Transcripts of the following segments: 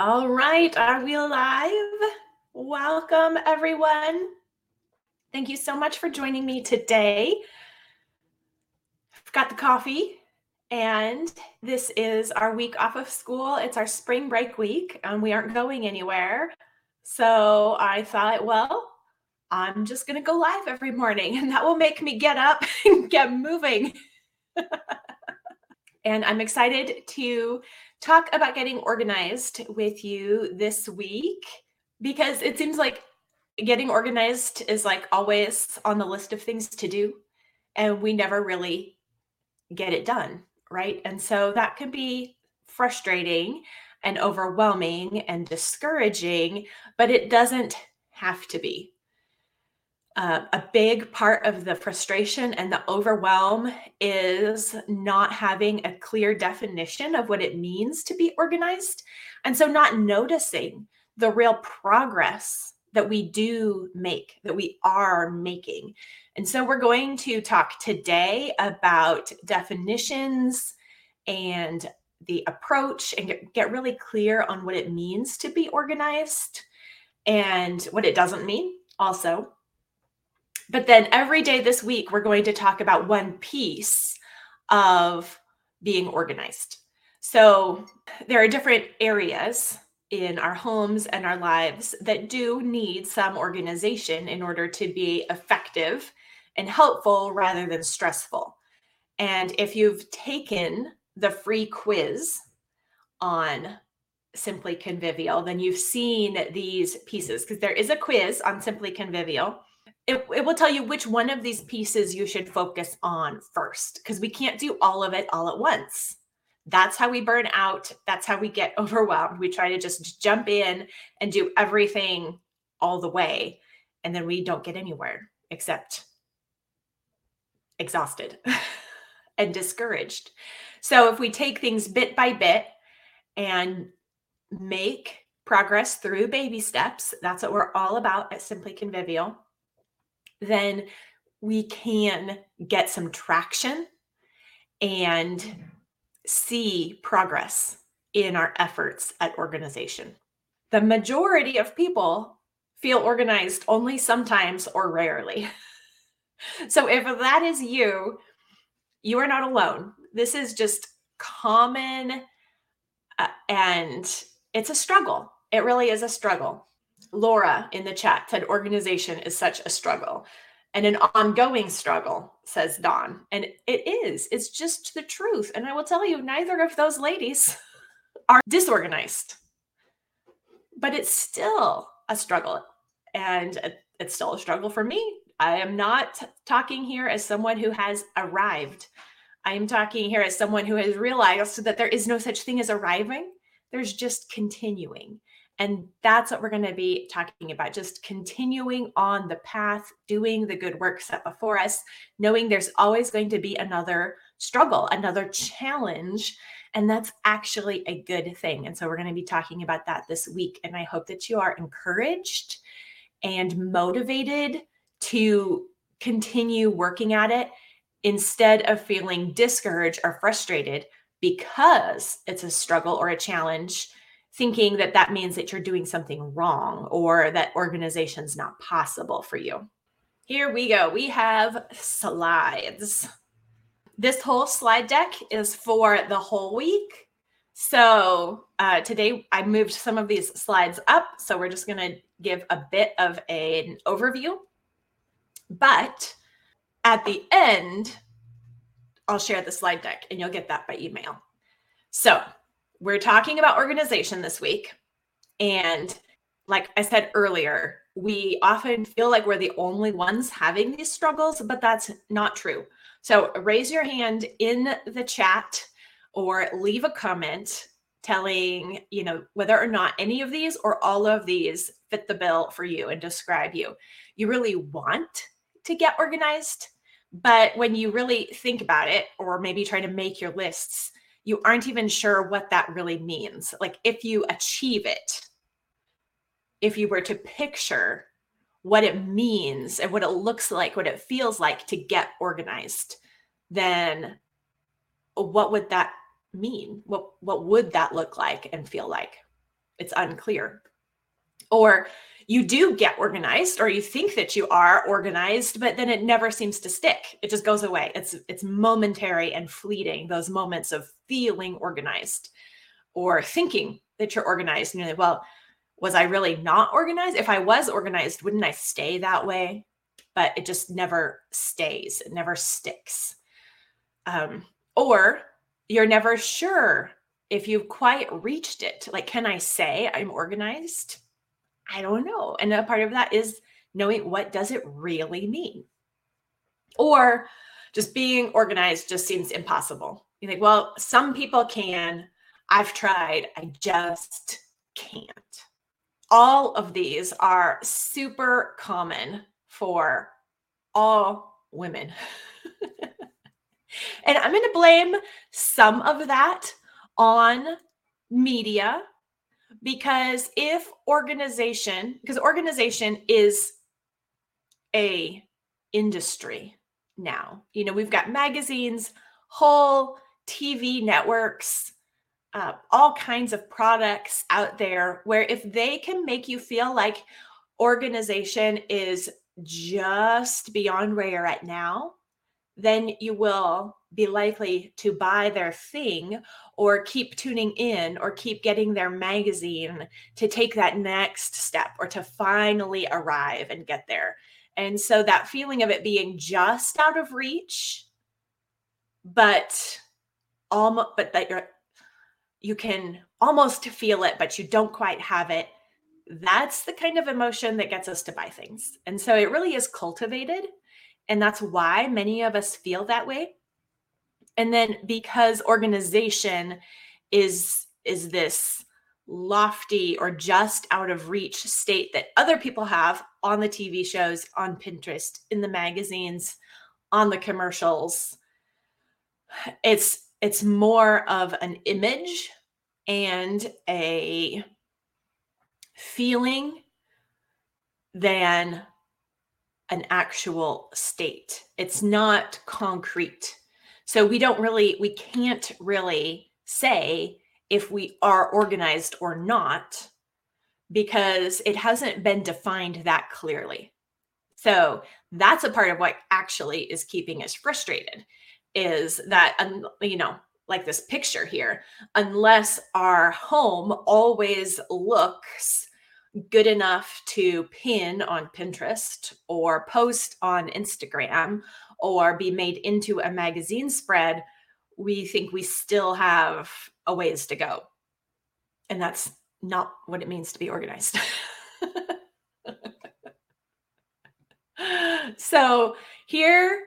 All right, are we live? Welcome, everyone. Thank you so much for joining me today. I've got the coffee, and this is our week off of school. It's our spring break week, and we aren't going anywhere. So I thought, well, I'm just going to go live every morning, and that will make me get up and get moving. and I'm excited to talk about getting organized with you this week because it seems like getting organized is like always on the list of things to do and we never really get it done, right? And so that can be frustrating and overwhelming and discouraging, but it doesn't have to be. Uh, a big part of the frustration and the overwhelm is not having a clear definition of what it means to be organized. And so, not noticing the real progress that we do make, that we are making. And so, we're going to talk today about definitions and the approach and get, get really clear on what it means to be organized and what it doesn't mean, also but then every day this week, we're going to talk about one piece of being organized. So there are different areas in our homes and our lives that do need some organization in order to be effective and helpful rather than stressful. And if you've taken the free quiz on Simply Convivial, then you've seen these pieces because there is a quiz on Simply Convivial it, it will tell you which one of these pieces you should focus on first because we can't do all of it all at once. That's how we burn out. That's how we get overwhelmed. We try to just jump in and do everything all the way. And then we don't get anywhere except exhausted and discouraged. So if we take things bit by bit and make progress through baby steps, that's what we're all about at Simply Convivial then we can get some traction and see progress in our efforts at organization. The majority of people feel organized only sometimes or rarely. so if that is you, you are not alone. This is just common uh, and it's a struggle. It really is a struggle. Laura in the chat said organization is such a struggle and an ongoing struggle, says Dawn. And it is, it's just the truth. And I will tell you, neither of those ladies are disorganized, but it's still a struggle. And it's still a struggle for me. I am not talking here as someone who has arrived. I am talking here as someone who has realized that there is no such thing as arriving, there's just continuing. And that's what we're going to be talking about just continuing on the path, doing the good work set before us, knowing there's always going to be another struggle, another challenge. And that's actually a good thing. And so we're going to be talking about that this week. And I hope that you are encouraged and motivated to continue working at it instead of feeling discouraged or frustrated because it's a struggle or a challenge thinking that that means that you're doing something wrong or that organization's not possible for you. Here we go. We have slides. This whole slide deck is for the whole week. So uh, today I moved some of these slides up. So we're just going to give a bit of an overview. But at the end, I'll share the slide deck and you'll get that by email. So we're talking about organization this week. And like I said earlier, we often feel like we're the only ones having these struggles, but that's not true. So raise your hand in the chat or leave a comment telling, you know, whether or not any of these or all of these fit the bill for you and describe you. You really want to get organized, but when you really think about it or maybe try to make your lists, you aren't even sure what that really means. Like if you achieve it, if you were to picture what it means and what it looks like, what it feels like to get organized, then what would that mean? What what would that look like and feel like? it's unclear. Or you do get organized or you think that you are organized but then it never seems to stick. It just goes away. It's it's momentary and fleeting those moments of feeling organized or thinking that you're organized and you're like well was i really not organized? If i was organized wouldn't i stay that way? But it just never stays. It never sticks. Um, or you're never sure if you've quite reached it. Like can i say i'm organized I don't know. And a part of that is knowing what does it really mean? Or just being organized just seems impossible. You think, well, some people can. I've tried. I just can't. All of these are super common for all women. and I'm going to blame some of that on media because if organization because organization is a industry now you know we've got magazines whole tv networks uh, all kinds of products out there where if they can make you feel like organization is just beyond where you're at now then you will be likely to buy their thing or keep tuning in or keep getting their magazine to take that next step or to finally arrive and get there. And so that feeling of it being just out of reach, but almost, but that you're, you can almost feel it, but you don't quite have it. That's the kind of emotion that gets us to buy things. And so it really is cultivated. And that's why many of us feel that way and then because organization is is this lofty or just out of reach state that other people have on the TV shows, on Pinterest, in the magazines, on the commercials. It's it's more of an image and a feeling than an actual state. It's not concrete. So we don't really, we can't really say if we are organized or not because it hasn't been defined that clearly. So that's a part of what actually is keeping us frustrated is that, you know, like this picture here, unless our home always looks good enough to pin on Pinterest or post on Instagram or be made into a magazine spread, we think we still have a ways to go. And that's not what it means to be organized. so, here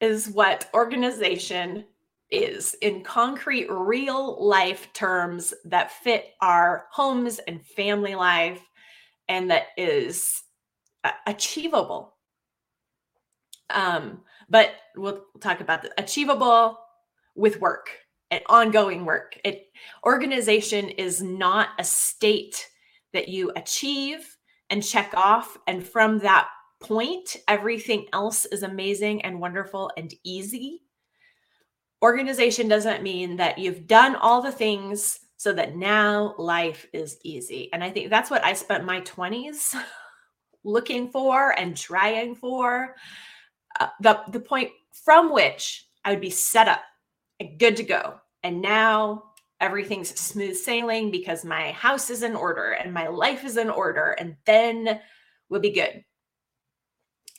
is what organization is in concrete, real life terms that fit our homes and family life and that is achievable. Um, but we'll talk about the achievable with work and ongoing work. It organization is not a state that you achieve and check off and from that point everything else is amazing and wonderful and easy. Organization doesn't mean that you've done all the things so that now life is easy. And I think that's what I spent my 20s looking for and trying for uh, the the point from which I would be set up and good to go. And now everything's smooth sailing because my house is in order and my life is in order, and then we'll be good.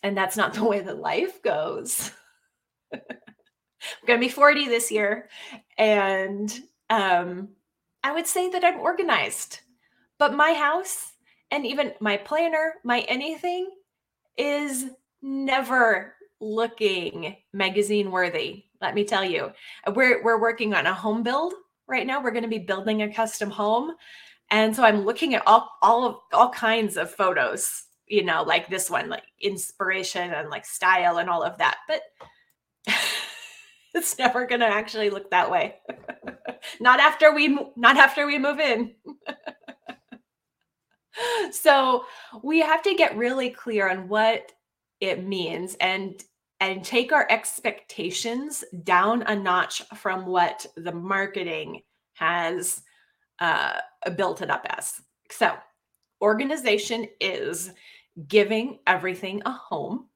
And that's not the way that life goes. I'm going to be 40 this year. And um, I would say that I'm organized, but my house and even my planner, my anything is never looking magazine worthy. Let me tell you, we're we're working on a home build right now. We're going to be building a custom home, and so I'm looking at all all of all kinds of photos. You know, like this one, like inspiration and like style and all of that. But it's never going to actually look that way. not after we not after we move in. so we have to get really clear on what it means and and take our expectations down a notch from what the marketing has uh, built it up as. So, organization is giving everything a home,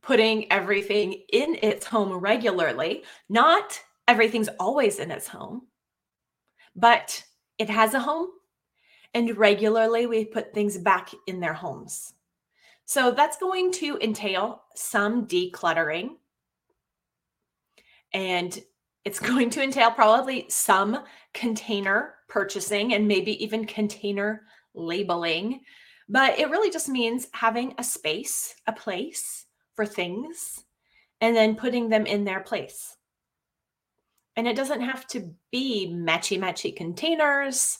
putting everything in its home regularly. Not everything's always in its home, but it has a home. And regularly we put things back in their homes. So that's going to entail some decluttering. And it's going to entail probably some container purchasing and maybe even container labeling. But it really just means having a space, a place for things, and then putting them in their place. And it doesn't have to be matchy matchy containers.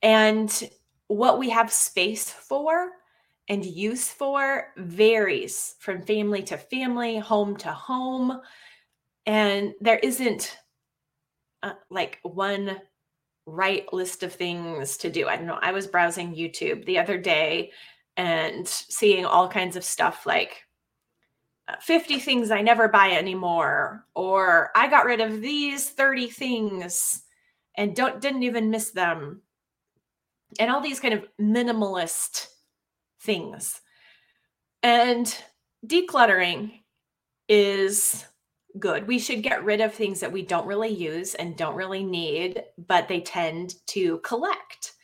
And what we have space for and use for varies from family to family, home to home. And there isn't uh, like one right list of things to do. I don't know. I was browsing YouTube the other day and seeing all kinds of stuff like uh, 50 things I never buy anymore or I got rid of these 30 things and don't didn't even miss them. And all these kind of minimalist things. And decluttering is good. We should get rid of things that we don't really use and don't really need, but they tend to collect.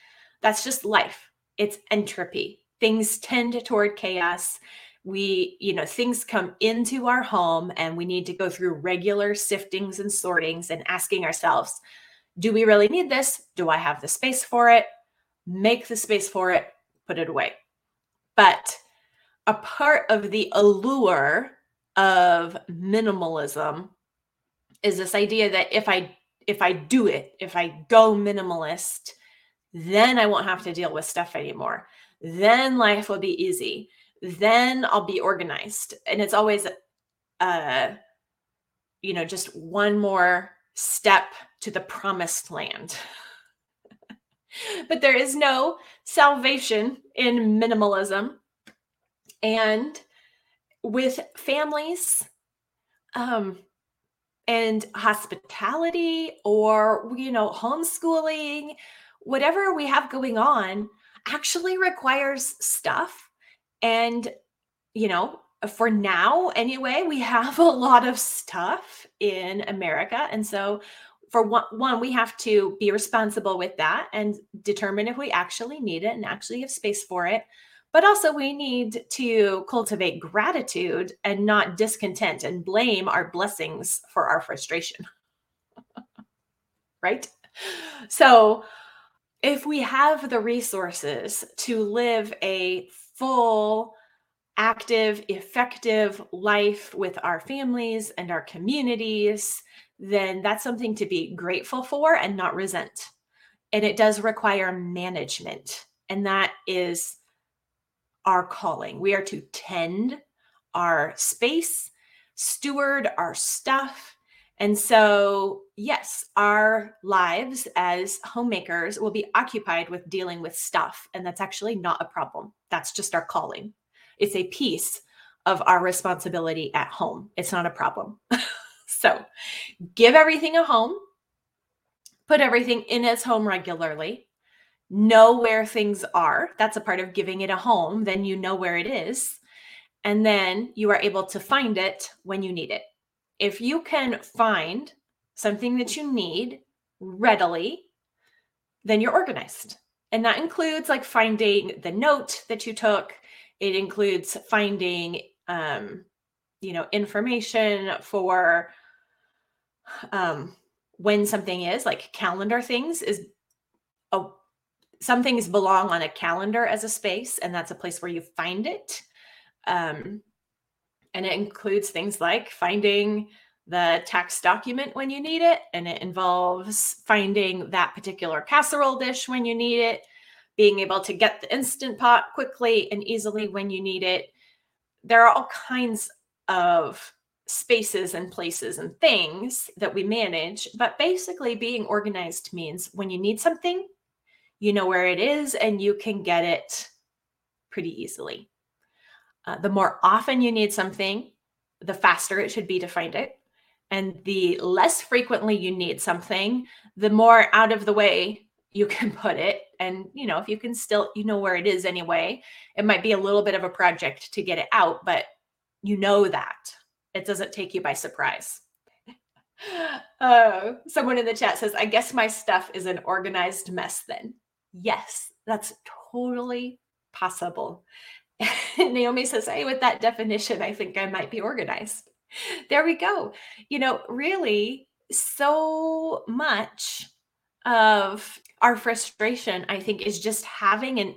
That's just life. It's entropy. Things tend toward chaos. We, you know, things come into our home and we need to go through regular siftings and sortings and asking ourselves, do we really need this? Do I have the space for it? Make the space for it, put it away. But a part of the allure of minimalism is this idea that if I if I do it, if I go minimalist, then I won't have to deal with stuff anymore. Then life will be easy. Then I'll be organized. And it's always uh you know, just one more step to the promised land. but there is no salvation in minimalism. And with families um, and hospitality or, you know, homeschooling, whatever we have going on actually requires stuff. And, you know, for now anyway, we have a lot of stuff in America. And so for one, one, we have to be responsible with that and determine if we actually need it and actually have space for it. But also, we need to cultivate gratitude and not discontent and blame our blessings for our frustration. right? So, if we have the resources to live a full, active, effective life with our families and our communities, then that's something to be grateful for and not resent. And it does require management. And that is our calling. We are to tend our space, steward our stuff. And so, yes, our lives as homemakers will be occupied with dealing with stuff. And that's actually not a problem. That's just our calling. It's a piece of our responsibility at home. It's not a problem. So give everything a home, put everything in its home regularly, know where things are. That's a part of giving it a home. Then you know where it is. And then you are able to find it when you need it. If you can find something that you need readily, then you're organized. And that includes like finding the note that you took. It includes finding, um, you know, information for um, when something is like calendar things is a some things belong on a calendar as a space and that's a place where you find it. Um, and it includes things like finding the tax document when you need it and it involves finding that particular casserole dish when you need it being able to get the instant pot quickly and easily when you need it. There are all kinds of spaces and places and things that we manage. But basically, being organized means when you need something, you know where it is and you can get it pretty easily. Uh, the more often you need something, the faster it should be to find it. And the less frequently you need something, the more out of the way you can put it. And, you know, if you can still, you know where it is anyway, it might be a little bit of a project to get it out, but you know that it doesn't take you by surprise. Uh, someone in the chat says, I guess my stuff is an organized mess then. Yes, that's totally possible. Naomi says, Hey, with that definition, I think I might be organized. There we go. You know, really, so much of our frustration, I think, is just having an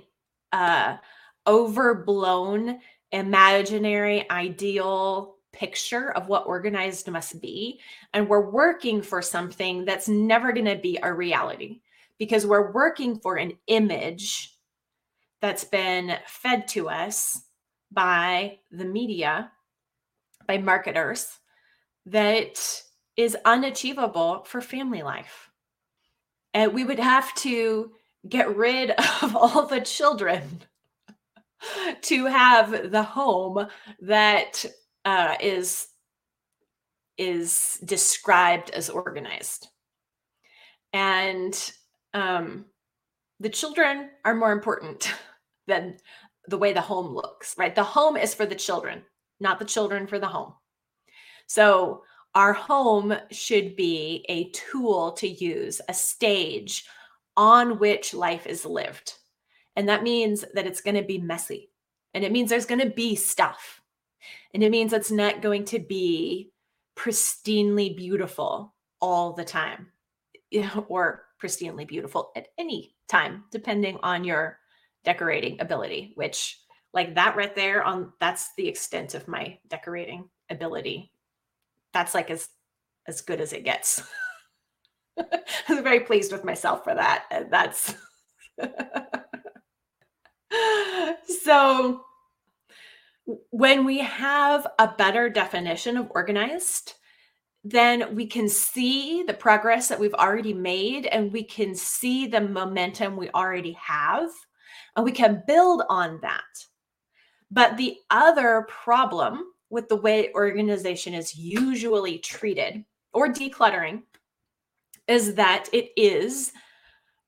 uh, overblown, imaginary, ideal picture of what organized must be. And we're working for something that's never going to be a reality because we're working for an image that's been fed to us by the media, by marketers, that is unachievable for family life. And we would have to get rid of all the children to have the home that uh, is is described as organized. And um, the children are more important than the way the home looks right? The home is for the children not the children for the home. So our home should be a tool to use a stage on which life is lived. And that means that it's going to be messy and it means there's going to be stuff and it means it's not going to be pristinely beautiful all the time or pristinely beautiful at any time, depending on your decorating ability, which like that right there on that's the extent of my decorating ability. That's like as as good as it gets. I'm very pleased with myself for that. That's so when we have a better definition of organized, then we can see the progress that we've already made and we can see the momentum we already have and we can build on that. But the other problem with the way organization is usually treated or decluttering is that it is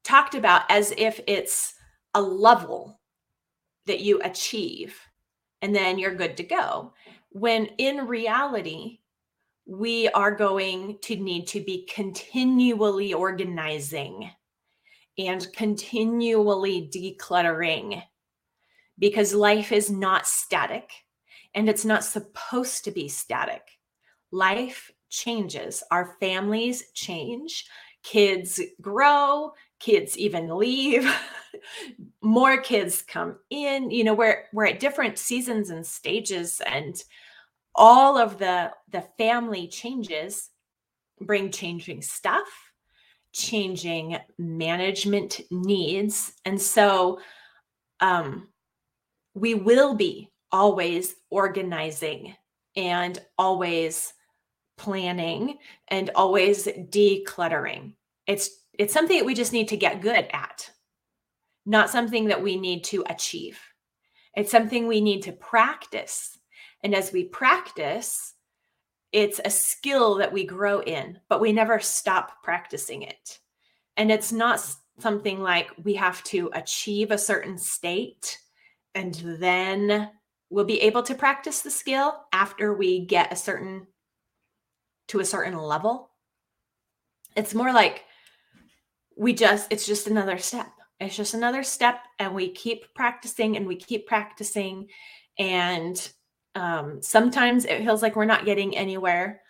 talked about as if it's a level that you achieve and then you're good to go. When in reality, we are going to need to be continually organizing and continually decluttering because life is not static and it's not supposed to be static. Life changes, our families change, kids grow, kids even leave. more kids come in you know we're we're at different seasons and stages and all of the the family changes bring changing stuff changing management needs and so um we will be always organizing and always planning and always decluttering it's it's something that we just need to get good at not something that we need to achieve. It's something we need to practice. And as we practice, it's a skill that we grow in, but we never stop practicing it. And it's not something like we have to achieve a certain state and then we'll be able to practice the skill after we get a certain to a certain level. It's more like we just it's just another step. It's just another step and we keep practicing and we keep practicing and um, sometimes it feels like we're not getting anywhere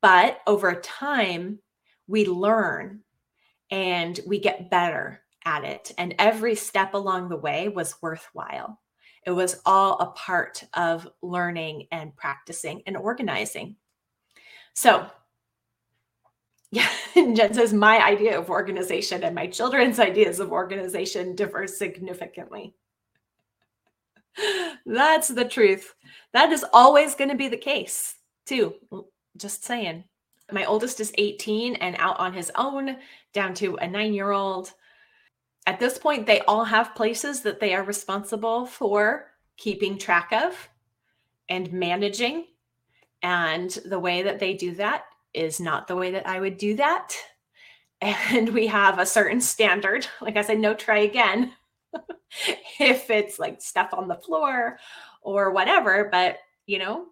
but over time we learn and we get better at it and every step along the way was worthwhile. It was all a part of learning and practicing and organizing. So yeah, Jen says my idea of organization and my children's ideas of organization differ significantly. That's the truth. That is always going to be the case, too. Just saying. My oldest is 18 and out on his own, down to a nine year old. At this point, they all have places that they are responsible for keeping track of and managing. And the way that they do that is not the way that I would do that. And we have a certain standard. Like I said, no, try again. if it's like stuff on the floor or whatever. But, you know,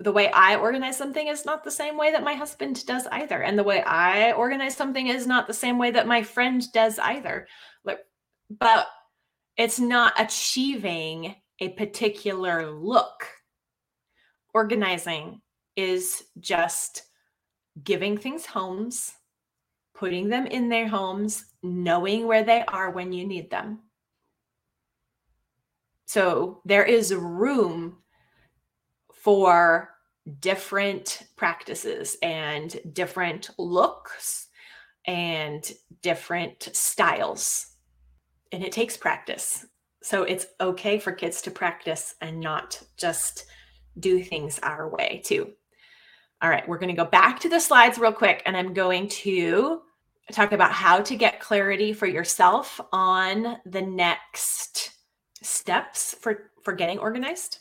the way I organize something is not the same way that my husband does either. And the way I organize something is not the same way that my friend does either. Like, but it's not achieving a particular look. Organizing is just giving things homes, putting them in their homes, knowing where they are when you need them. So there is room for different practices and different looks and different styles. And it takes practice. So it's okay for kids to practice and not just do things our way, too. All right, we're going to go back to the slides real quick, and I'm going to talk about how to get clarity for yourself on the next steps for, for getting organized.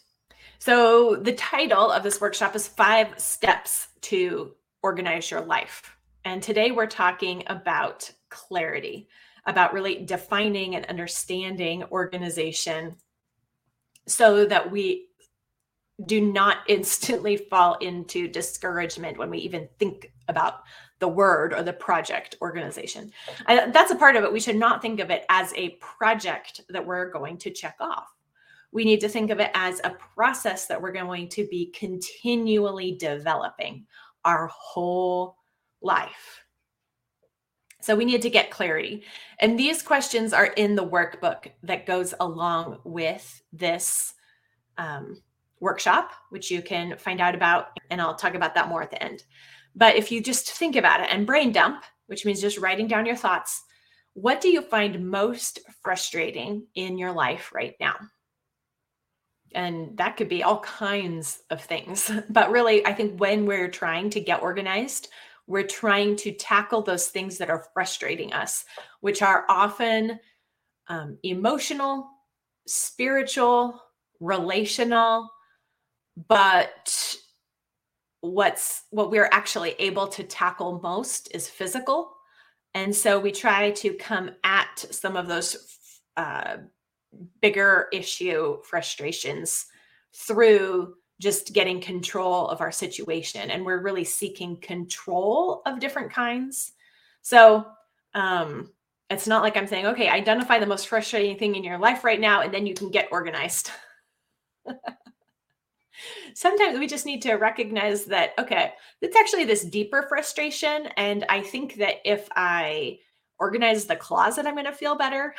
So, the title of this workshop is Five Steps to Organize Your Life. And today we're talking about clarity, about really defining and understanding organization so that we do not instantly fall into discouragement when we even think about the word or the project organization. That's a part of it. We should not think of it as a project that we're going to check off. We need to think of it as a process that we're going to be continually developing our whole life. So we need to get clarity. And these questions are in the workbook that goes along with this um, workshop, which you can find out about. And I'll talk about that more at the end. But if you just think about it and brain dump, which means just writing down your thoughts, what do you find most frustrating in your life right now? And that could be all kinds of things. But really, I think when we're trying to get organized, we're trying to tackle those things that are frustrating us, which are often um, emotional, spiritual, relational, but what's what we're actually able to tackle most is physical. And so we try to come at some of those uh, bigger issue frustrations through just getting control of our situation. And we're really seeking control of different kinds. So um it's not like i'm saying okay identify the most frustrating thing in your life right now and then you can get organized sometimes we just need to recognize that okay it's actually this deeper frustration and i think that if i organize the closet i'm going to feel better.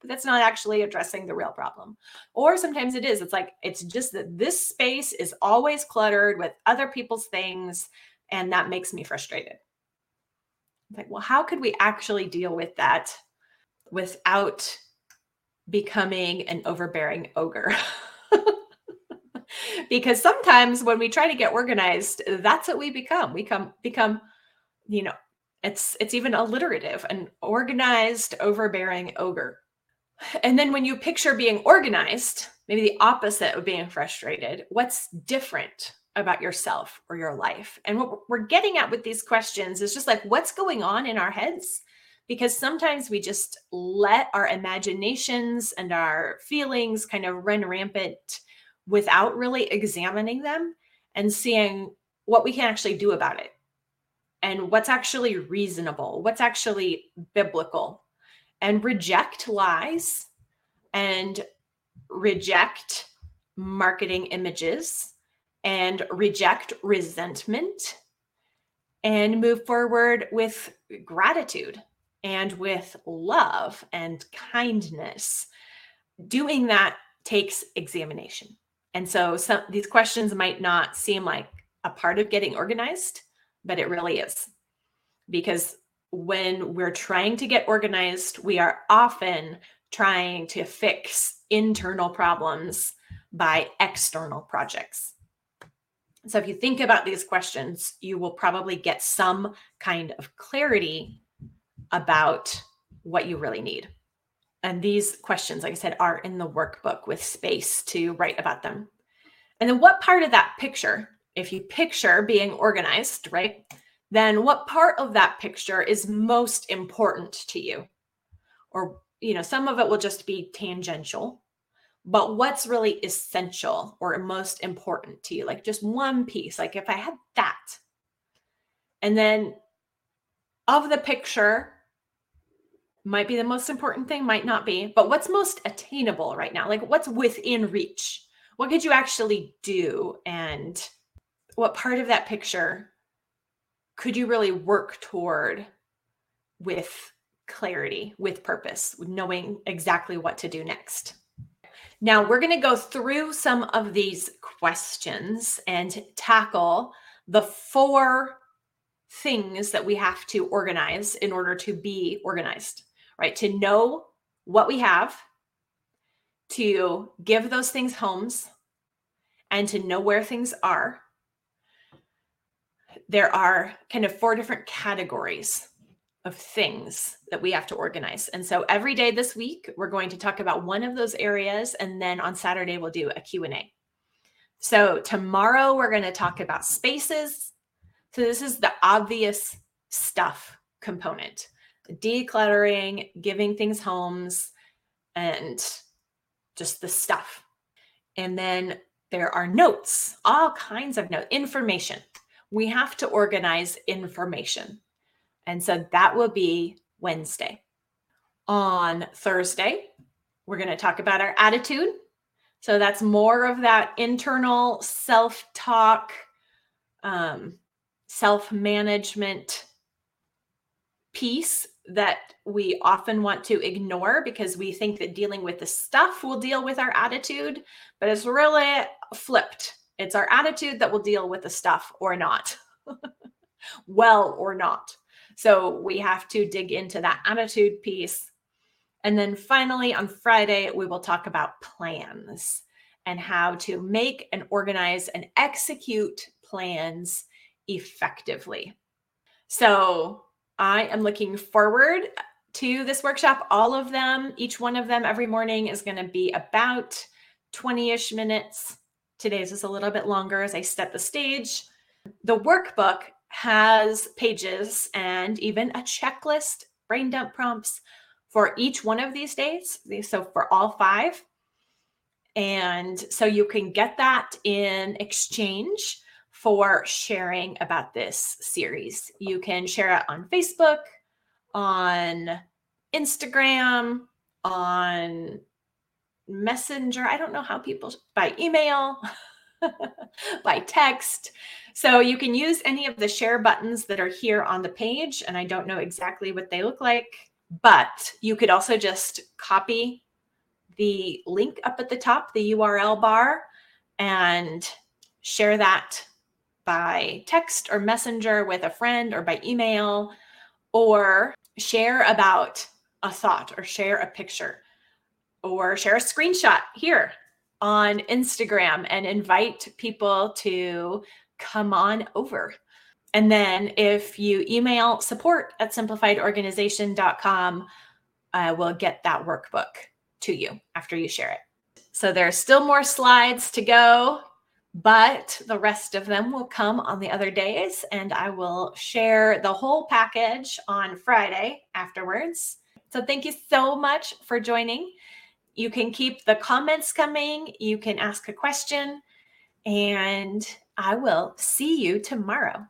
But that's not actually addressing the real problem. Or sometimes it is it's like it's just that this space is always cluttered with other people's things and that makes me frustrated. It's like well how could we actually deal with that without becoming an overbearing ogre because sometimes when we try to get organized, that's what we become. We come become, you know, it's it's even alliterative, an organized, overbearing ogre. And then when you picture being organized, maybe the opposite of being frustrated, what's different about yourself or your life? And what we're getting at with these questions is just like what's going on in our heads because sometimes we just let our imaginations and our feelings kind of run rampant without really examining them and seeing what we can actually do about it and what's actually reasonable, what's actually biblical, and reject lies and reject marketing images and reject resentment and move forward with gratitude and with love and kindness. Doing that takes examination. And so some these questions might not seem like a part of getting organized, but it really is. Because when we're trying to get organized, we are often trying to fix internal problems by external projects. So if you think about these questions, you will probably get some kind of clarity about what you really need. And these questions, like I said, are in the workbook with space to write about them. And then what part of that picture if you picture being organized, right? Then what part of that picture is most important to you? Or, you know, some of it will just be tangential, but what's really essential or most important to you? Like just one piece. Like if I had that, and then of the picture, might be the most important thing, might not be, but what's most attainable right now? Like what's within reach? What could you actually do? And what part of that picture could you really work toward with clarity, with purpose, knowing exactly what to do next? Now, we're going to go through some of these questions and tackle the four things that we have to organize in order to be organized, right? To know what we have, to give those things homes, and to know where things are. There are kind of four different categories of things that we have to organize. And so every day this week we're going to talk about one of those areas and then on Saturday we'll do a Q&A. So tomorrow we're going to talk about spaces. So this is the obvious stuff component. Decluttering, giving things homes and just the stuff. And then there are notes, all kinds of notes, information. We have to organize information. And so that will be Wednesday. On Thursday, we're going to talk about our attitude. So that's more of that internal self talk, um, self management piece that we often want to ignore because we think that dealing with the stuff will deal with our attitude, but it's really flipped. It's our attitude that will deal with the stuff or not, well or not. So we have to dig into that attitude piece. And then finally, on Friday, we will talk about plans and how to make and organize and execute plans effectively. So I am looking forward to this workshop. All of them, each one of them every morning is going to be about 20 ish minutes. Today's is a little bit longer as I set the stage. The workbook has pages and even a checklist, brain dump prompts for each one of these days. So for all five. And so you can get that in exchange for sharing about this series. You can share it on Facebook, on Instagram, on Messenger. I don't know how people by email, by text. So you can use any of the share buttons that are here on the page. And I don't know exactly what they look like, but you could also just copy the link up at the top, the URL bar, and share that by text or messenger with a friend or by email or share about a thought or share a picture or share a screenshot here on Instagram and invite people to come on over. And then if you email support at simplifiedorganization.com, I will get that workbook to you after you share it. So there's still more slides to go but the rest of them will come on the other days and I will share the whole package on Friday afterwards. So thank you so much for joining. You can keep the comments coming, you can ask a question, and I will see you tomorrow.